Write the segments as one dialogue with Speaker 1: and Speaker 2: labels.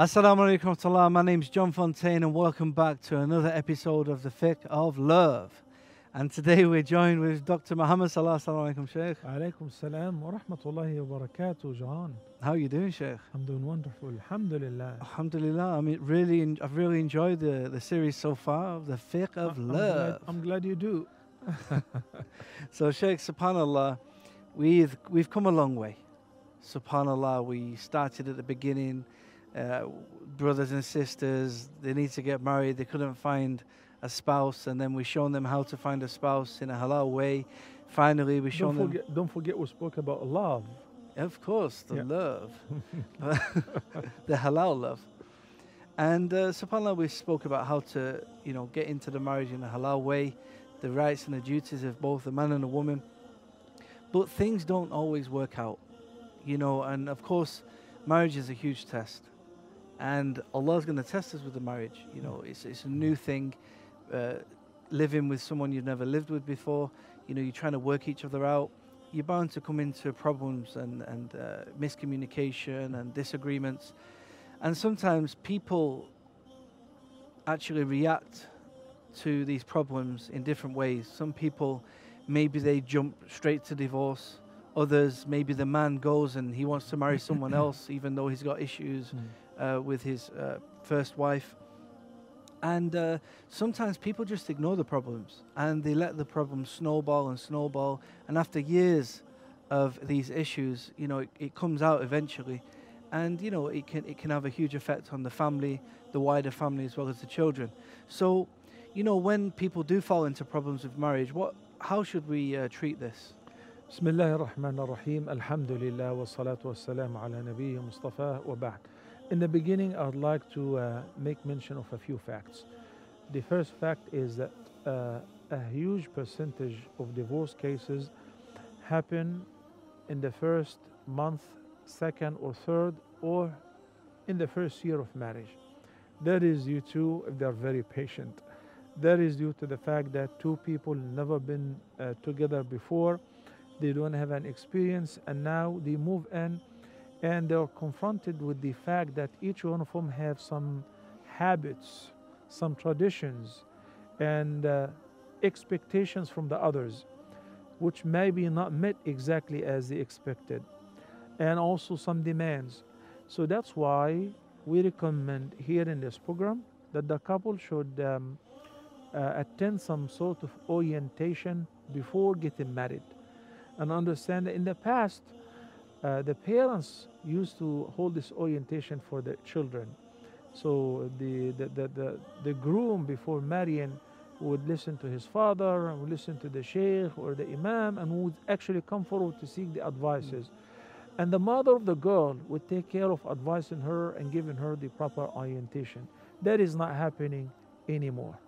Speaker 1: Assalamu alaikum. My name's John Fontaine and welcome back to another episode of the Fiqh of Love. And today we're joined with Dr. Muhammad Salah. Assalamu alaikum, Sheikh.
Speaker 2: Alaikum salam wa rahmatullahi wa barakatuh, John.
Speaker 1: How are you doing, Sheikh?
Speaker 2: I'm doing wonderful. Alhamdulillah.
Speaker 1: Alhamdulillah. I mean, really, I've really enjoyed the, the series so far of the Fiqh of
Speaker 2: I'm
Speaker 1: Love.
Speaker 2: glad, I'm glad you do.
Speaker 1: So, Sheikh, subhanAllah, we've, we've come a long way. Subhanallah, we started at the beginning, uh, brothers and sisters, they need to get married, they couldn't find a spouse, and then we've shown them how to find a spouse in a halal way. Finally, we've shown
Speaker 2: Don't
Speaker 1: them,
Speaker 2: forget, don't forget we spoke about love.
Speaker 1: of course, the
Speaker 2: Yeah.
Speaker 1: love, the halal love. And uh, subhanAllah, we spoke about how to, you know, get into the marriage in a halal way, the rights and the duties of both a man and a woman. But things don't always work out, you know, and of course, marriage is a huge test. And Allah's going to test us with the marriage. You know, it's, it's a new thing. Uh, living with someone you've never lived with before, you know, you're trying to work each other out. You're bound to come into problems and, and uh, miscommunication and disagreements. And sometimes people actually react to these problems in different ways. Some people, maybe they jump straight to divorce. Others, maybe the man goes and he wants to marry someone else, even though he's got issues uh, with his uh, first wife. And uh, sometimes people just ignore the problems and they let the problems snowball and snowball. And after years of these issues, you know, it, it comes out eventually. And, you know, it can, it can have a huge effect on the family, the wider family, as well as the children. So, you know, when people do fall into problems with marriage, what, how should we uh, treat this?
Speaker 2: بسم الله الرحمن الرحيم الحمد لله والصلاة والسلام على نبيه مصطفى وبعد in the beginning I would like to uh, make mention of a few facts. The first fact is that uh, a huge percentage of divorce cases happen in the first month, second or third or in the first year of marriage. That is due to if they're very patient. That is due to the fact that two people never been uh, together before they don't have an experience and now they move in and they're confronted with the fact that each one of them have some habits some traditions and uh, expectations from the others which may be not met exactly as they expected and also some demands. So that's why we recommend here in this program that the couple should um, uh, attend some sort of orientation before getting married. And understand that in the past, uh, the parents used to hold this orientation for the children. So the, the, the, the, the groom before marrying would listen to his father and would listen to the sheikh or the imam and would actually come forward to seek the advices. And the mother of the girl would take care of advising her and giving her the proper orientation. That is not happening anymore.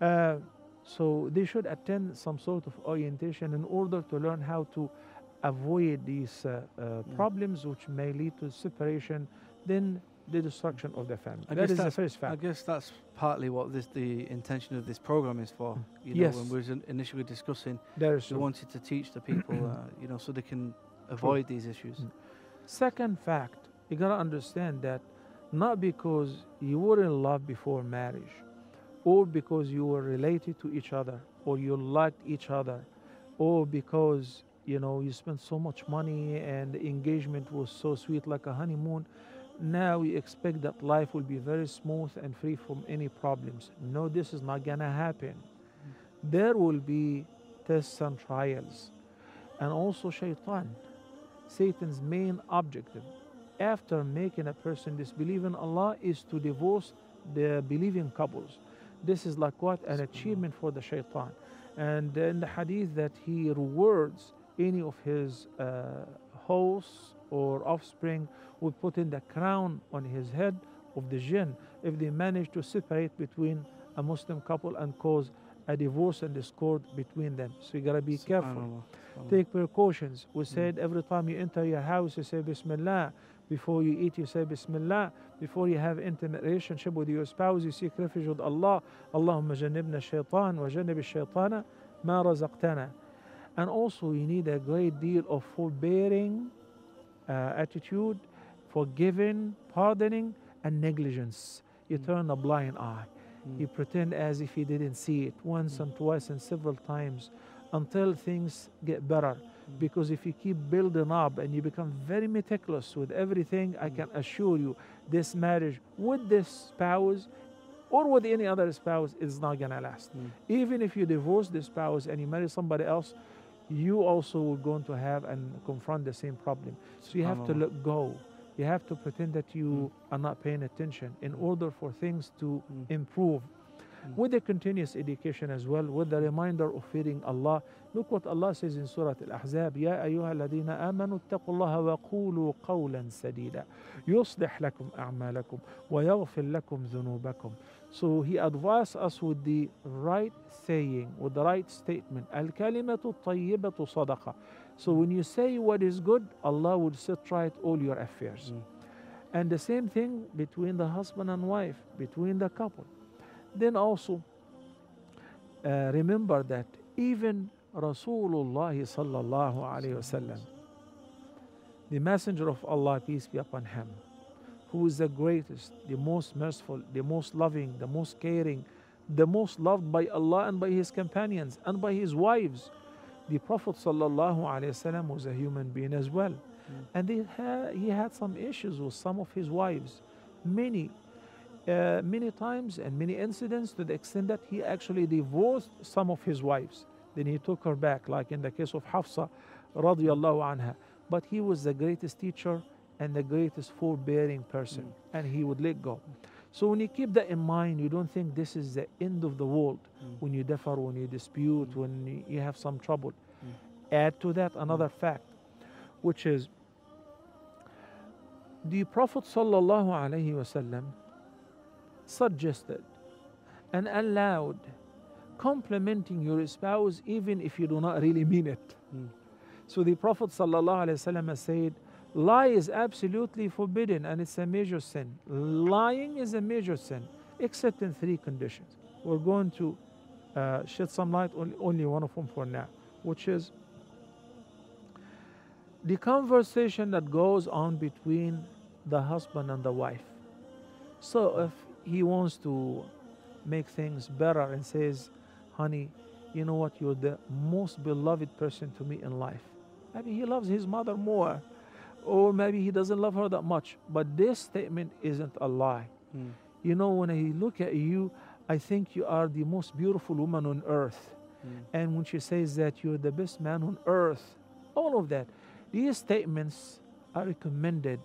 Speaker 2: Uh, so they should attend some sort of orientation in order to learn how to avoid these uh, uh, problems which may lead to separation, then the destruction of the family.
Speaker 1: I
Speaker 2: that
Speaker 1: guess
Speaker 2: the
Speaker 1: that's-
Speaker 2: first
Speaker 1: I guess that's partly what this, the intention of this program is for. You know,
Speaker 2: Yes.
Speaker 1: when we was in- initially discussing,
Speaker 2: That is
Speaker 1: we
Speaker 2: true.
Speaker 1: wanted to teach the people, uh, you know, so they can avoid these issues.
Speaker 2: Mm. Second fact, you gotta understand that not because you were in love before marriage, or because you were related to each other, or you liked each other, or because you know you spent so much money and the engagement was so sweet like a honeymoon. Now you expect that life will be very smooth and free from any problems. No, this is not gonna happen. There will be tests and trials, and also shaitan. Satan's main objective after making a person disbelieve in Allah is to divorce the believing couples. This is like what? An achievement for the shaitan. And in the hadith that he rewards any of his uh, hosts or offspring would put in the crown on his head of the jinn if they manage to separate between a Muslim couple and cause a divorce and discord between them. So you gotta be careful take precautions. We said every time you enter your house, you say Bismillah. Before you eat, you say Bismillah. Before you have intimate relationship with your spouse, you seek refuge with Allah. Allahumma jannibna shaitan wa jannib shaitana ma razaqtana. And also, you need a great deal of forbearing uh, attitude, forgiving, pardoning, and negligence. You
Speaker 1: Mm.
Speaker 2: turn a blind eye.
Speaker 1: Mm.
Speaker 2: You pretend as if you didn't see it once
Speaker 1: Mm.
Speaker 2: and twice and several times until things get better.
Speaker 1: Mm.
Speaker 2: Because if you keep building up and you become very meticulous with everything, I
Speaker 1: Mm.
Speaker 2: can assure you this marriage with this spouse or with any other spouse is not gonna last.
Speaker 1: Mm.
Speaker 2: Even if you divorce the spouse and you marry somebody else, you also will going to have and confront the same problem. So you have to
Speaker 1: Subhanallah.
Speaker 2: let go. You have to pretend that you
Speaker 1: Mm.
Speaker 2: are not paying attention in
Speaker 1: Mm.
Speaker 2: order for things to
Speaker 1: Mm.
Speaker 2: improve.
Speaker 1: Mm.
Speaker 2: With the continuous education as well, with the reminder of fearing Allah. Look what Allah says in Surah Al-Ahzab, يا أيها الذين آمنوا اتقوا الله وقولوا قولا سديدا يصلح لكم أعمالكم ويغفر لكم ذنوبكم. so he advised us with the right saying, with the right statement. Al kalimatu tayyibatu sadaqa. So when you say what is good, Allah will set right all your affairs.
Speaker 1: Mm.
Speaker 2: And the same thing between the husband and wife, between the couple. Then also uh, remember that even Rasulullah sallallahu alayhi wasallam, the messenger of Allah, peace be upon him, who is the greatest, the most merciful, the most loving, the most caring, the most loved by Allah and by his companions and by his wives. The Prophet wasallam was a human being as well. And he had, he had some issues with some of his wives, many, uh, many times and many incidents to the extent that he actually divorced some of his wives. Then he took her back, like in the case of Hafsa radiallahu anha. But he was the greatest teacher and the greatest forbearing person, and he would let go. So when you keep that in mind, you don't think this is the end of the world
Speaker 1: Mm.
Speaker 2: when you differ, when you dispute,
Speaker 1: Mm.
Speaker 2: when you- have some trouble.
Speaker 1: Mm.
Speaker 2: Add to that another fact, which is the Prophet sallallahu alaihi wasallam suggested and allowed complimenting your spouse even if you do not really mean it.
Speaker 1: Mm.
Speaker 2: So the Prophet sallallahu alaihi wasallam has said, lie is absolutely forbidden and it's a major sin. Lying is a major sin, except in three conditions. We're going to uh, shed some light on only one of them for now, which is the conversation that goes on between the husband and the wife. So if he wants to make things better and says, honey, you know what, you're the most beloved person to me in life. Maybe he loves his mother more, or maybe he doesn't love her that much. But this statement isn't a lie.
Speaker 1: Mm.
Speaker 2: You know, when I look at you, I think you are the most beautiful woman on earth.
Speaker 1: Mm.
Speaker 2: And when she says that you're the best man on earth, all of that, these statements are recommended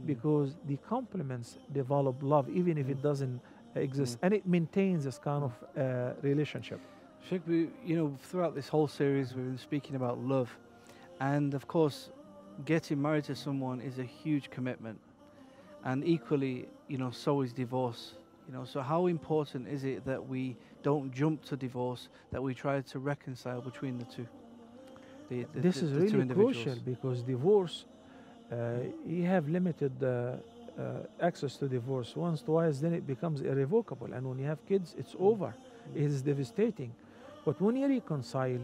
Speaker 1: Mm.
Speaker 2: because the compliments develop love, even if it doesn't exist, and it maintains this kind of uh, relationship.
Speaker 1: Sheikh, you know, throughout this whole series, we've been speaking about love. And of course, getting married to someone is a huge commitment. And equally, you know, so is divorce. You know, so how important is it that we don't jump to divorce, that we try to reconcile between the two? The, the-
Speaker 2: this
Speaker 1: the-
Speaker 2: is really crucial because divorce, uh, you have limited uh, uh, access to divorce once, twice, then it becomes irrevocable. And when you have kids, it's
Speaker 1: Mm.
Speaker 2: over. It is devastating. But when you reconcile,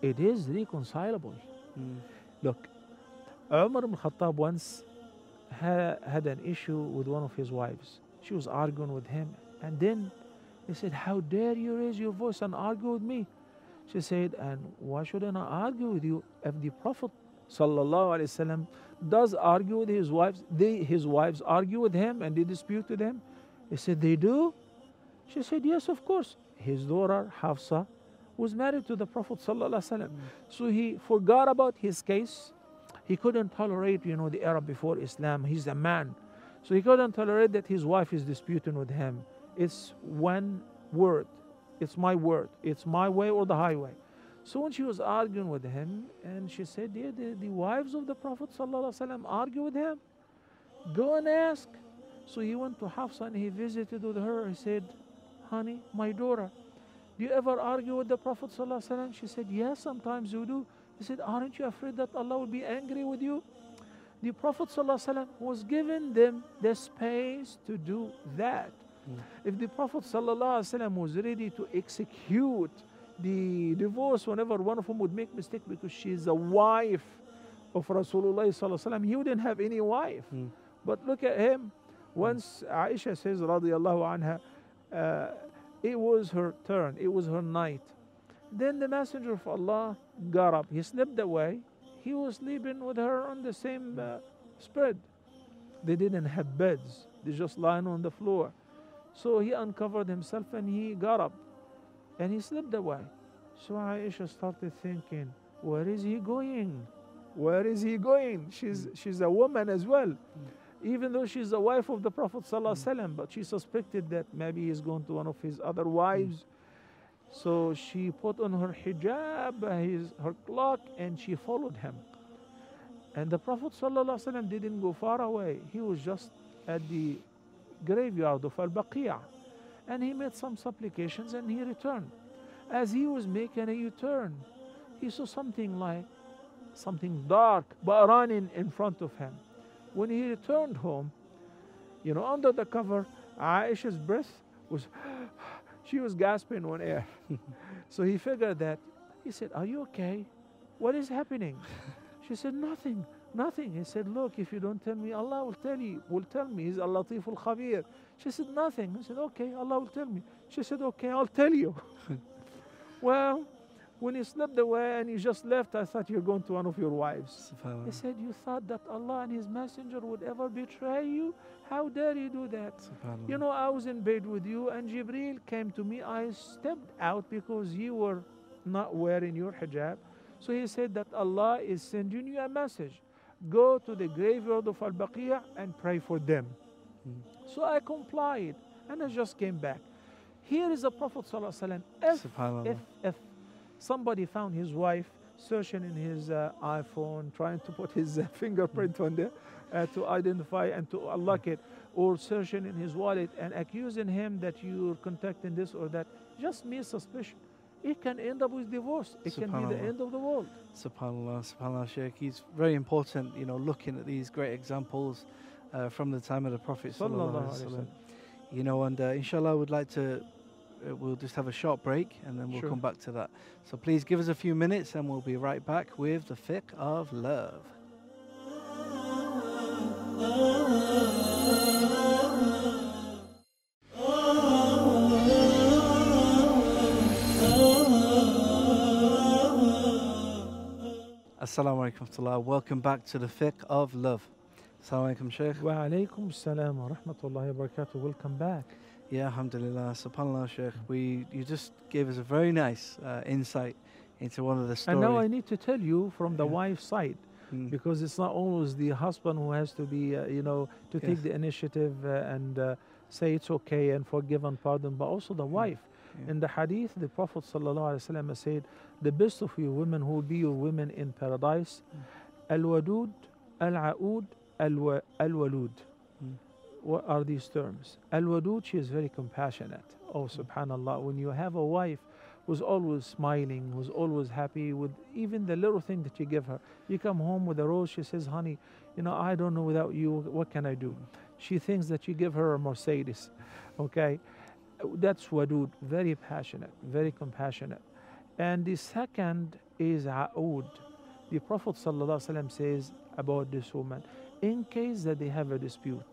Speaker 2: it is reconcilable.
Speaker 1: Mm.
Speaker 2: Look, Umar ibn Khattab once ha- had an issue with one of his wives. She was arguing with him, and then he said, How dare you raise your voice and argue with me? She said, And why shouldn't I argue with you if the Prophet sallallahu alaihi wasallam does argue with his wives? They, his wives argue with him and they dispute with him. He said, They do? She said, Yes, of course. His daughter Hafsa was married to the Prophet sallallahu alaihi wasallam. Mm. So he forgot about his case. He couldn't tolerate, you know, the era before Islam. He's a man. So he couldn't tolerate that his wife is disputing with him. It's one word. It's my word. It's my way or the highway. So when she was arguing with him, and she said, yeah, the, the wives of the Prophet ﷺ argue with him. Go and ask. So he went to Hafsa and he visited with her. He said, honey, my daughter, do you ever argue with the Prophet ﷺ? She said, yes, sometimes you do. He said, aren't you afraid that Allah will be angry with you? The Prophet ﷺ was giving them the space to do that.
Speaker 1: Mm.
Speaker 2: If the Prophet ﷺ was ready to execute the divorce whenever one of them would make mistake because she's a wife of Rasulullah ﷺ, he wouldn't have any wife.
Speaker 1: Mm.
Speaker 2: But look at him. Once Aisha says, radiallahu anha, uh, it was her turn, it was her night. Then the Messenger of Allah got up. He slipped away. He was sleeping with her on the same uh, spread. They didn't have beds, they just lying on the floor. So he uncovered himself and he got up and he slipped away. So Aisha started thinking, where is he going? Where is he going? She's, she's a woman as well. Even though she's the wife of the Prophet ﷺ, but she suspected that maybe he's going to one of his other wives. So she put on her hijab, his, her cloak, and she followed him. And the Prophet ﷺ didn't go far away. He was just at the graveyard of Al Baqiyah. And he made some supplications and he returned. As he was making a U turn, he saw something like something dark but running in front of him. When he returned home, you know, under the cover, Aisha's breath was, she was gasping on air. so he figured that. He said, Are you okay? What is happening? She said, Nothing, nothing. He said, Look, if you don't tell me, Allah will tell you, will tell me. He's Al Latif al Khabir. She said, Nothing. He said, Okay, Allah will tell me. She said, Okay, I'll tell you. well, when he slipped away and he just left, I thought you're going to one of your wives. He said, You thought that Allah and His Messenger would ever betray you? How dare you do that? You know, I was in bed with you, and Jibril came to me. I stepped out because you were not wearing your hijab. So he said that Allah is sending you a message. Go to the graveyard of Al Baqiyah and pray for them.
Speaker 1: Mm.
Speaker 2: So I complied and I just came back. Here is the Prophet. ﷺ. If, if, if somebody found his wife searching in his uh, iPhone, trying to put his uh, fingerprint on there uh, to identify and to unlock it, or searching in his wallet and accusing him that you're contacting this or that, just mere suspicion. It can end up with divorce. It can be the end of the world.
Speaker 1: Subhanallah, subhanallah, Sheikh. It's very important, you know, looking at these great examples uh, from the time of the Prophet. Sallallahu
Speaker 2: Sallallahu
Speaker 1: Alaihi
Speaker 2: Alaihi
Speaker 1: Wasallam.
Speaker 2: Wasallam.
Speaker 1: You know, and uh, inshallah, I would like to, Uh, we'll just have a short break and then we'll
Speaker 2: Sure.
Speaker 1: come back to that. So please give us a few minutes and we'll be right back with the fiqh of love. Assalamu alaikum warahmatullah. Welcome back to the fiqh of love. Assalamu alaikum, Sheikh.
Speaker 2: Wa alaikum salam wa rahmatullahi wa barakatuh. Welcome back.
Speaker 1: Yeah, alhamdulillah, subhanallah, Sheikh. We, you just gave us a very nice uh, insight into one of the stories.
Speaker 2: And now I need to tell you from the
Speaker 1: Yeah.
Speaker 2: wife's side,
Speaker 1: Mm.
Speaker 2: because it's not always the husband who has to be, uh, you know, to take
Speaker 1: Yes.
Speaker 2: the initiative uh, and uh, say it's okay and forgive and pardon, but also the wife.
Speaker 1: Yeah.
Speaker 2: In the hadith, the Prophet ﷺ said, The best of you women who will be your women in paradise, Al Wadud, Al Aoud, Al Walud.
Speaker 1: Mm.
Speaker 2: What are these terms? Al Wadud, she is very compassionate. Oh, subhanAllah, when you have a wife who's always smiling, who's always happy with even the little thing that you give her. You come home with a rose, she says, Honey, you know, I don't know without you, what can I do? She thinks that you give her a Mercedes, okay? That's wadud, very passionate, very compassionate. And the second is a'ud. The Prophet ﷺ says about this woman, in case that they have a dispute,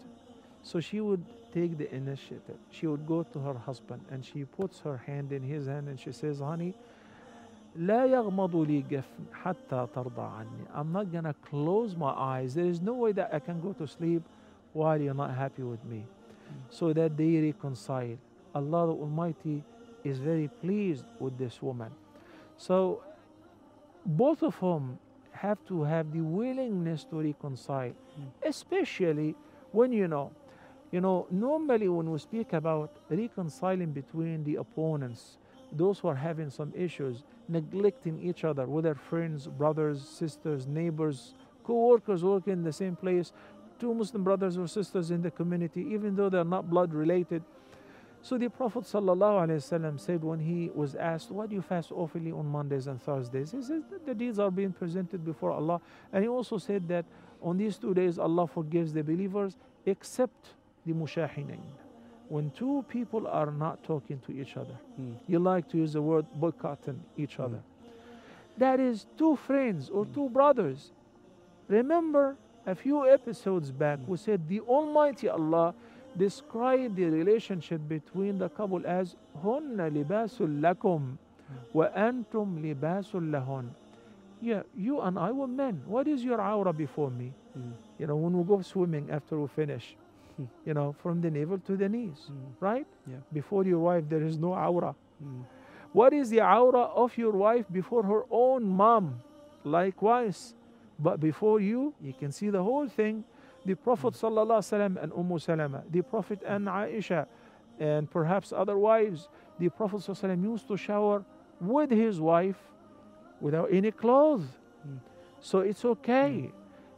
Speaker 2: so she would take the initiative. She would go to her husband and she puts her hand in his hand and she says, honey, لا يغمض لي جفن حتى ترضى عني. I'm not gonna close my eyes. There is no way that I can go to sleep while you're not happy with me. So that they reconcile. Allah the Almighty is very pleased with this woman. So both of them have to have the willingness to reconcile, especially when you know, you know, normally when we speak about reconciling between the opponents, those who are having some issues, neglecting each other, whether friends, brothers, sisters, neighbors, co-workers working in the same place, two Muslim brothers or sisters in the community, even though they're not blood related. So the Prophet ﷺ said when he was asked, Why do you fast awfully on Mondays and Thursdays? He says the deeds are being presented before Allah. And he also said that on these two days Allah forgives the believers except the. When two people are not talking to each other,
Speaker 1: mm.
Speaker 2: you like to use the word boycotting each other. Hmm. That is two friends or two brothers. Remember a few episodes back, we said the Almighty Allah described the relationship between the couple as hunna libasul lakum wa antum libasul lahun. Yeah, you and I were men. What is your aura before me?
Speaker 1: Mm.
Speaker 2: You know, when we go swimming after we finish, you know, from the navel to the knees,
Speaker 1: Mm.
Speaker 2: right?
Speaker 1: Yeah.
Speaker 2: Before your wife, there is no aura.
Speaker 1: Mm.
Speaker 2: What is the aura of your wife before her own mom? Likewise. But before you, you can see the whole thing. The Prophet sallallahu alaihi wasallam and Umm Salama, the Prophet and Aisha, and perhaps other wives. The Prophet sallallahu alaihi wasallam used to shower with his wife without any clothes.
Speaker 1: Mm.
Speaker 2: So it's okay.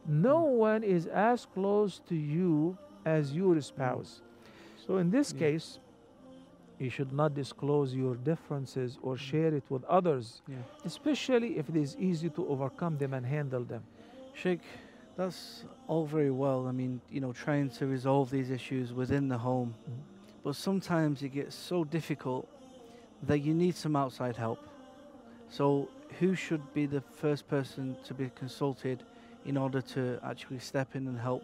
Speaker 2: No one is as close to you as your spouse. So in this
Speaker 1: Yeah.
Speaker 2: case, you should not disclose your differences or share it with others,
Speaker 1: Yeah.
Speaker 2: especially if it is easy to overcome them and handle them.
Speaker 1: Sheikh, that's all very well. I mean, you know, trying to resolve these issues within the home.
Speaker 2: Mhm.
Speaker 1: But sometimes it gets so difficult that you need some outside help. So, who should be the first person to be consulted in order to actually step in and help,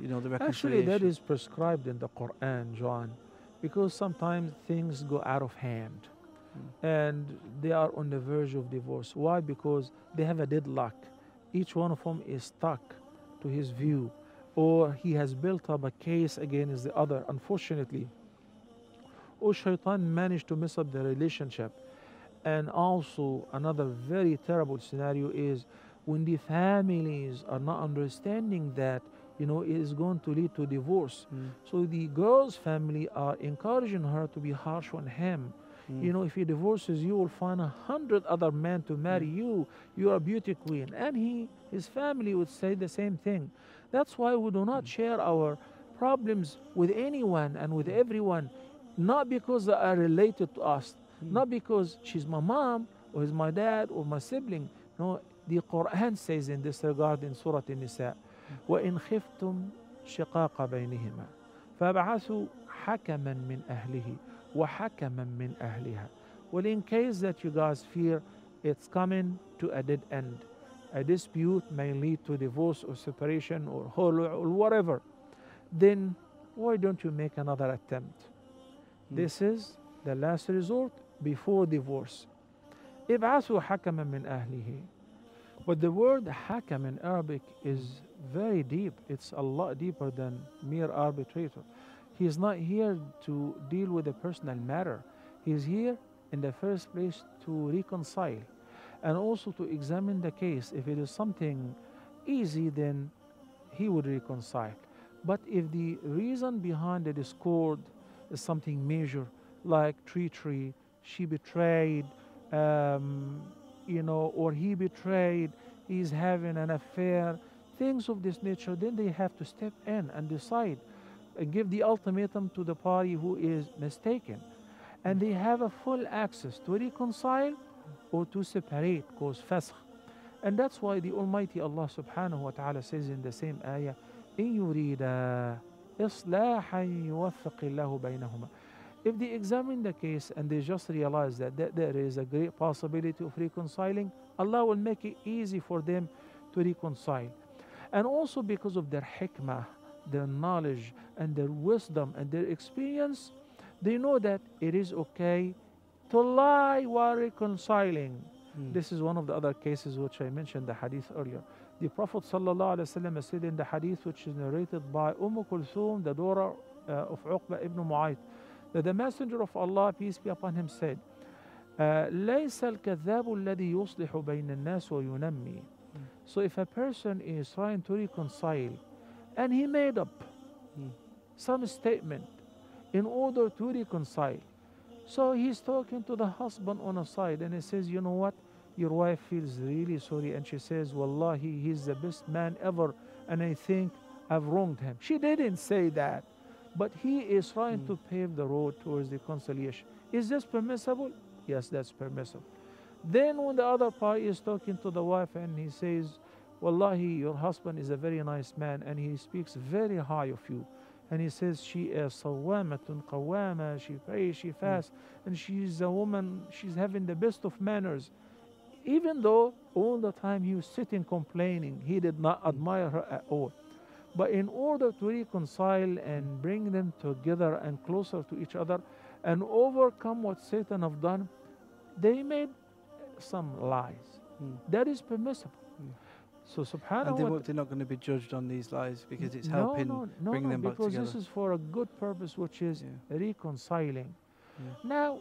Speaker 1: you know, the
Speaker 2: Actually, that is prescribed in the Quran, John, because sometimes things go out of hand hmm. and they are on the verge of divorce. Why? Because they have a deadlock. Each one of them is stuck to his view, or he has built up a case against the other, unfortunately. Or shaitan managed to mess up the relationship. And also, another very terrible scenario is when the families are not understanding that, you know, it is going to lead to divorce.
Speaker 1: Mm,
Speaker 2: So the girl's family are encouraging her to be harsh on him.
Speaker 1: mm,
Speaker 2: You know, if he divorces you, will find a hundred other men to marry you. You are a beauty queen. And he, his family would say the same thing. That's why we do not share our problems with anyone and with everyone, not because they are related to us,
Speaker 1: mm.
Speaker 2: not because she's my mom or is my dad or my sibling. No, the Quran says in this regard in Surah An-Nisa, وَإِنْ خِفْتُمْ شِقَاقَ بَيْنِهِمَا فَابْعَثُوا حَكَمًا مِنْ أَهْلِهِ وَحَكَمًا مِنْ أَهْلِهَا Well, in case that you guys fear it's coming to a dead end, a dispute may lead to divorce or separation or or whatever, then why don't you make another attempt?
Speaker 1: Mm.
Speaker 2: This is the last resort before divorce. ابعثوا حكما من أهله. But the word hakam in Arabic is very deep. It's a lot deeper than mere arbitrator. He is not here to deal with a personal matter. He is here in the first place to reconcile and also to examine the case. If it is something easy, then he would reconcile. But if the reason behind the discord is something major, like treachery, she betrayed, um, you know, or he betrayed, he's having an affair, things of this nature, then they have to step in and decide and give the ultimatum to the party who is mistaken. And they have a full access to reconcile or to separate, cause fasakh. And that's why the Almighty Allah subhanahu wa ta'ala says in the same ayah, إن يريد إصلاحا يوفق الله بينهما. If they examine the case and they just realize that, that there is a great possibility of reconciling, Allah will make it easy for them to reconcile. And also because of their hikmah, their knowledge, and their wisdom and their experience, they know that it is okay to lie while reconciling.
Speaker 1: Mm.
Speaker 2: This is one of the other cases which I mentioned the hadith earlier. The Prophet ﷺ said in the hadith which is narrated by Umm Kulthum, the daughter uh, of Uqba ibn Mu'ayt, that the Messenger of Allah, peace be upon him, said, uh, ليس الكذاب الذي يصلح بين الناس وينمي. so if a person is trying to reconcile and he made up
Speaker 1: Mm.
Speaker 2: some statement in order to reconcile, so he's talking to the husband on a side and he says, You know what? Your wife feels really sorry. And she says, Wallahi, he's the best man ever. And I think I've wronged him. She didn't say that. But he is trying
Speaker 1: Mm.
Speaker 2: to pave the road towards the reconciliation. Is this permissible? Yes, that's permissible. Then when the other party is talking to the wife and he says, Wallahi, your husband is a very nice man and he speaks very high of you. And he says she is sawamatun qawama, she prays, she hmm. fasts, and she's a woman, she's having the best of manners. Even though all the time he was sitting complaining, he did not hmm. admire her at all. But in order to reconcile and hmm. bring them together and closer to each other and overcome what Satan have done, they made some lies.
Speaker 1: Mm.
Speaker 2: That is permissible.
Speaker 1: Hmm.
Speaker 2: So subhanAllah.
Speaker 1: And they are not going to be judged on these lies because it's helping
Speaker 2: no, no,
Speaker 1: bring them back together.
Speaker 2: Because this is for a good purpose, which is
Speaker 1: yeah.
Speaker 2: reconciling.
Speaker 1: Yeah.
Speaker 2: Now,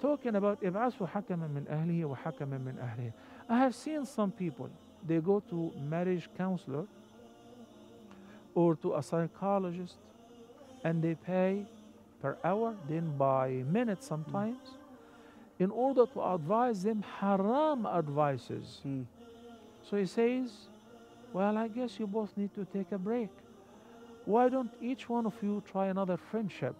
Speaker 2: talking about ib'asu hakaman min ahlihi wa hakaman min ahlihi. I have seen some people, they go to marriage counselor or to a psychologist and they pay per hour, then by minute sometimes. Mm in order to advise them haram advices.
Speaker 1: Mm.
Speaker 2: So he says, Well, I guess you both need to take a break. Why don't each one of you try another friendship?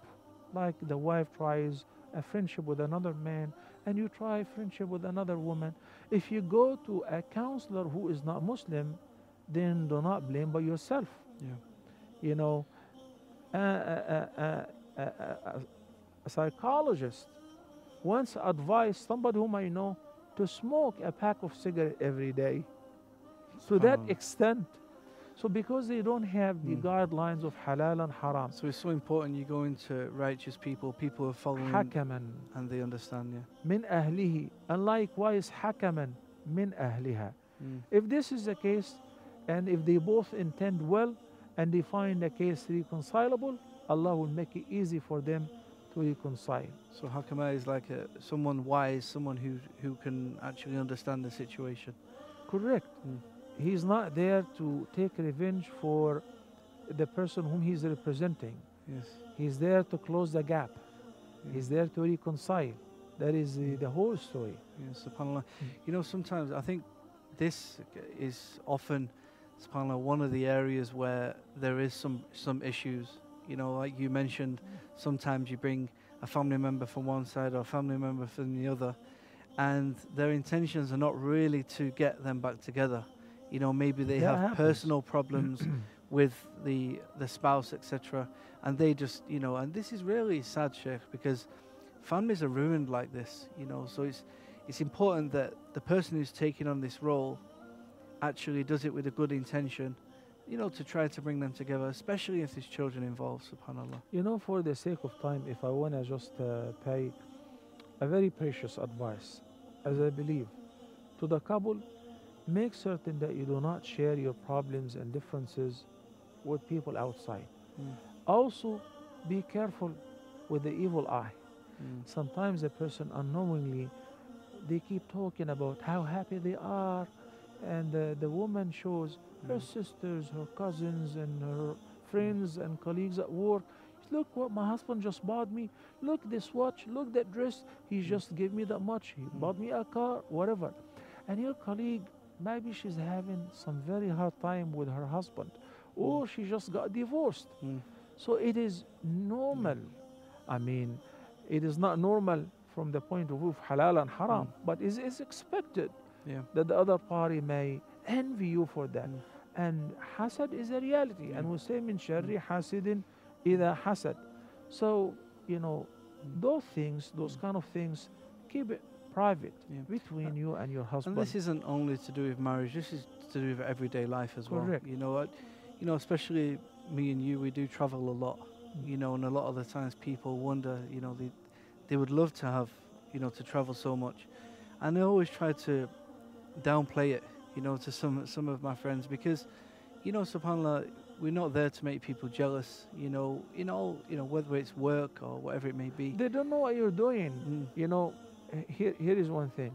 Speaker 2: Like the wife tries a friendship with another man, and you try friendship with another woman. If you go to a counselor who is not Muslim, then do not blame but yourself.
Speaker 1: Yeah.
Speaker 2: You know, a, a, a, a, a, a, a psychologist once advised somebody whom I know to smoke a pack of cigarette every day. To that
Speaker 1: Subhanallah.
Speaker 2: extent. So because they don't have the
Speaker 1: Mm.
Speaker 2: guidelines of halal and haram,
Speaker 1: So it's so important you go into righteous people, people who are following
Speaker 2: حكما
Speaker 1: and they understand, yeah.
Speaker 2: من أهله and likewise حكما من أهلها.
Speaker 1: Mm.
Speaker 2: If this is the case, and if they both intend well and they find the case reconcilable, Allah will make it easy for them to reconcile.
Speaker 1: So Hakama is like a, someone wise, someone who who can actually understand the situation.
Speaker 2: Correct.
Speaker 1: Mm.
Speaker 2: He's not there to take revenge for the person whom he's representing.
Speaker 1: Yes.
Speaker 2: He's there to close the gap.
Speaker 1: Yeah.
Speaker 2: He's there to reconcile. That is the, the whole story.
Speaker 1: Yeah, subhanAllah. You know, sometimes I think this is often, subhanAllah, one of the areas where there is some, some issues. You know, like you mentioned, sometimes you bring a family member from one side or a family member from the other, and their intentions are not really to get them back together. You know, maybe they
Speaker 2: That
Speaker 1: have
Speaker 2: happens.
Speaker 1: personal problems with the the spouse, etc., and they just, you know, and this is really sad, Sheikh, because families are ruined like this. You know, so it's it's important that the person who's taking on this role actually does it with a good intention, you know, to try to bring them together, especially if there's children involved. Subhanallah.
Speaker 2: You know, for the sake of time, if I want to just uh, pay a very precious advice, as I believe, to the couple, make certain that you do not share your problems and differences with people outside.
Speaker 1: Mm.
Speaker 2: Also, be careful with the evil eye.
Speaker 1: Mm.
Speaker 2: Sometimes a person unknowingly, they keep talking about how happy they are, and uh, the woman shows her
Speaker 1: Mm.
Speaker 2: sisters, her cousins, and her friends and colleagues at work. Look what my husband just bought me. Look this watch. Look that dress. He
Speaker 1: Mm.
Speaker 2: just gave me that much. He
Speaker 1: Mm.
Speaker 2: bought me a car, whatever. And your colleague, maybe she's having some very hard time with her husband, or she just got divorced.
Speaker 1: Mm.
Speaker 2: So it is normal. I mean, it is not normal from the point of view of halal and haram,
Speaker 1: Mm.
Speaker 2: but it is expected
Speaker 1: Yeah.
Speaker 2: that the other party may envy you for that.
Speaker 1: Mm.
Speaker 2: And hasad is a reality. And
Speaker 1: Mm.
Speaker 2: we say min sharri hasidin ida hasad. So, you know,
Speaker 1: Mm.
Speaker 2: those things, those
Speaker 1: Mm.
Speaker 2: kind of things, keep it private
Speaker 1: Yeah.
Speaker 2: between you and your husband.
Speaker 1: And this isn't only to do with marriage. This is to do with everyday life as
Speaker 2: Correct.
Speaker 1: well. You know, I- you know, especially me and you, we do travel a lot.
Speaker 2: Mm.
Speaker 1: You know, and a lot of the times people wonder, you know, they they would love to have, you know, to travel so much, and I always try to downplay it, you know, to some some of my friends because, you know, Subhanallah, we're not there to make people jealous. You know, you know, you know, whether it's work or whatever it may be.
Speaker 2: they don't know what you're doing.
Speaker 1: Mm,
Speaker 2: You know, here, here is one thing.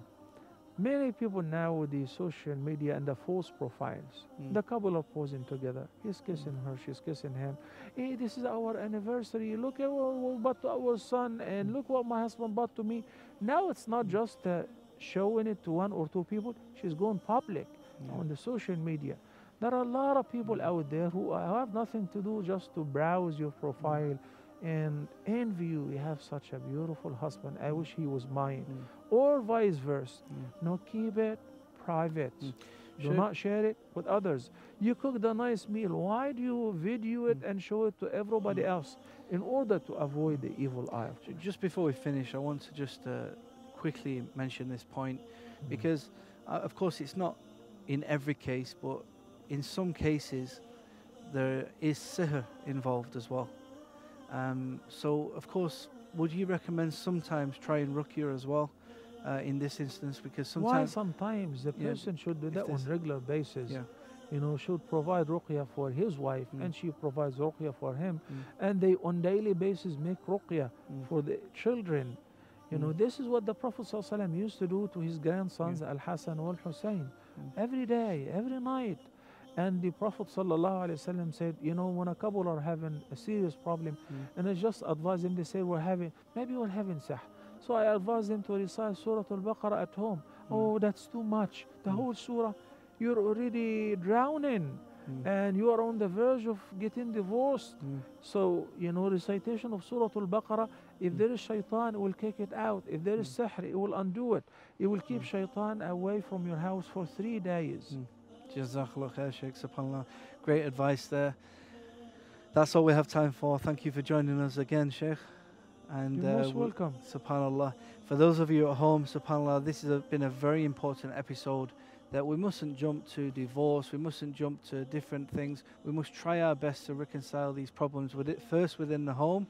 Speaker 2: Many people now with the social media and the false profiles,
Speaker 1: mm,
Speaker 2: the couple are posing together. He's kissing her, she's kissing him. Hey, this is our anniversary. Look at what we bought to our son, and look what my husband bought to me. Now it's not just uh, showing it to one or two people, she's going public
Speaker 1: yeah.
Speaker 2: on the social media. There are a lot of people out there who have nothing to do just to browse your profile and envy you. You have such a beautiful husband. I wish he was mine.
Speaker 1: Mm,
Speaker 2: Or vice versa.
Speaker 1: mm.
Speaker 2: No, keep it private.
Speaker 1: Mm.
Speaker 2: Do not share it with others. You cooked a nice meal. Why do you video it
Speaker 1: Mm.
Speaker 2: and show it to everybody
Speaker 1: Mm.
Speaker 2: else in order to avoid the evil eye? of
Speaker 1: Ju-
Speaker 2: flesh?
Speaker 1: Just before we finish, I want to just uh, quickly mention this point
Speaker 2: Mm.
Speaker 1: because, uh, of course, it's not in every case, but in some cases, there is sihr involved as well. Um, so, of course, would you recommend sometimes trying ruqya as well uh, in this instance? Because sometimes.
Speaker 2: Why
Speaker 1: sometimes,
Speaker 2: the
Speaker 1: Yeah,
Speaker 2: person should do that on regular basis?
Speaker 1: yeah,
Speaker 2: You know, should provide ruqya for his wife,
Speaker 1: Mm.
Speaker 2: and she provides ruqya for him,
Speaker 1: Mm.
Speaker 2: and they on daily basis make ruqya
Speaker 1: Mm.
Speaker 2: for the children. You know,
Speaker 1: Mm.
Speaker 2: this is what the Prophet ﷺ used to do to his grandsons Al Hassan wal Hussein
Speaker 1: Mm.
Speaker 2: every day, every night. And the Prophet ﷺ said, you know, when a couple are having a serious problem,
Speaker 1: Mm.
Speaker 2: and I just advise them, they say, we're having, maybe we're having sah. So I advise them to recite Surah Al-Baqarah at home. Oh, that's too much. The
Speaker 1: Mm.
Speaker 2: whole surah, you're already drowning and you are on the verge of getting divorced. So, you know, recitation of Surah Al-Baqarah, if there is shaitan, it will kick it out. If there is sihr, it will undo it. It will keep shaitan away from your house for three days.
Speaker 1: Mm. Jazakallah khair, Sheikh. SubhanAllah. Great advice there. That's all we have time for. Thank you for joining us again, Sheikh. And
Speaker 2: You're most
Speaker 1: we-
Speaker 2: welcome.
Speaker 1: Subhanallah. For those of you at home, Subhanallah, this has been a very important episode that we mustn't jump to divorce, we mustn't jump to different things. We must try our best to reconcile these problems with it first within the home,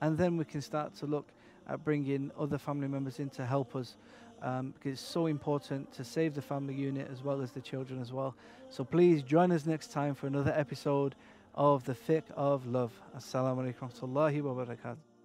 Speaker 1: and then we can start to look at bringing other family members in to help us. Um, because it's so important to save the family unit as well as the children as well. So please join us next time for another episode of the Fiqh of Love. Assalamu alaikum wa barakatuh.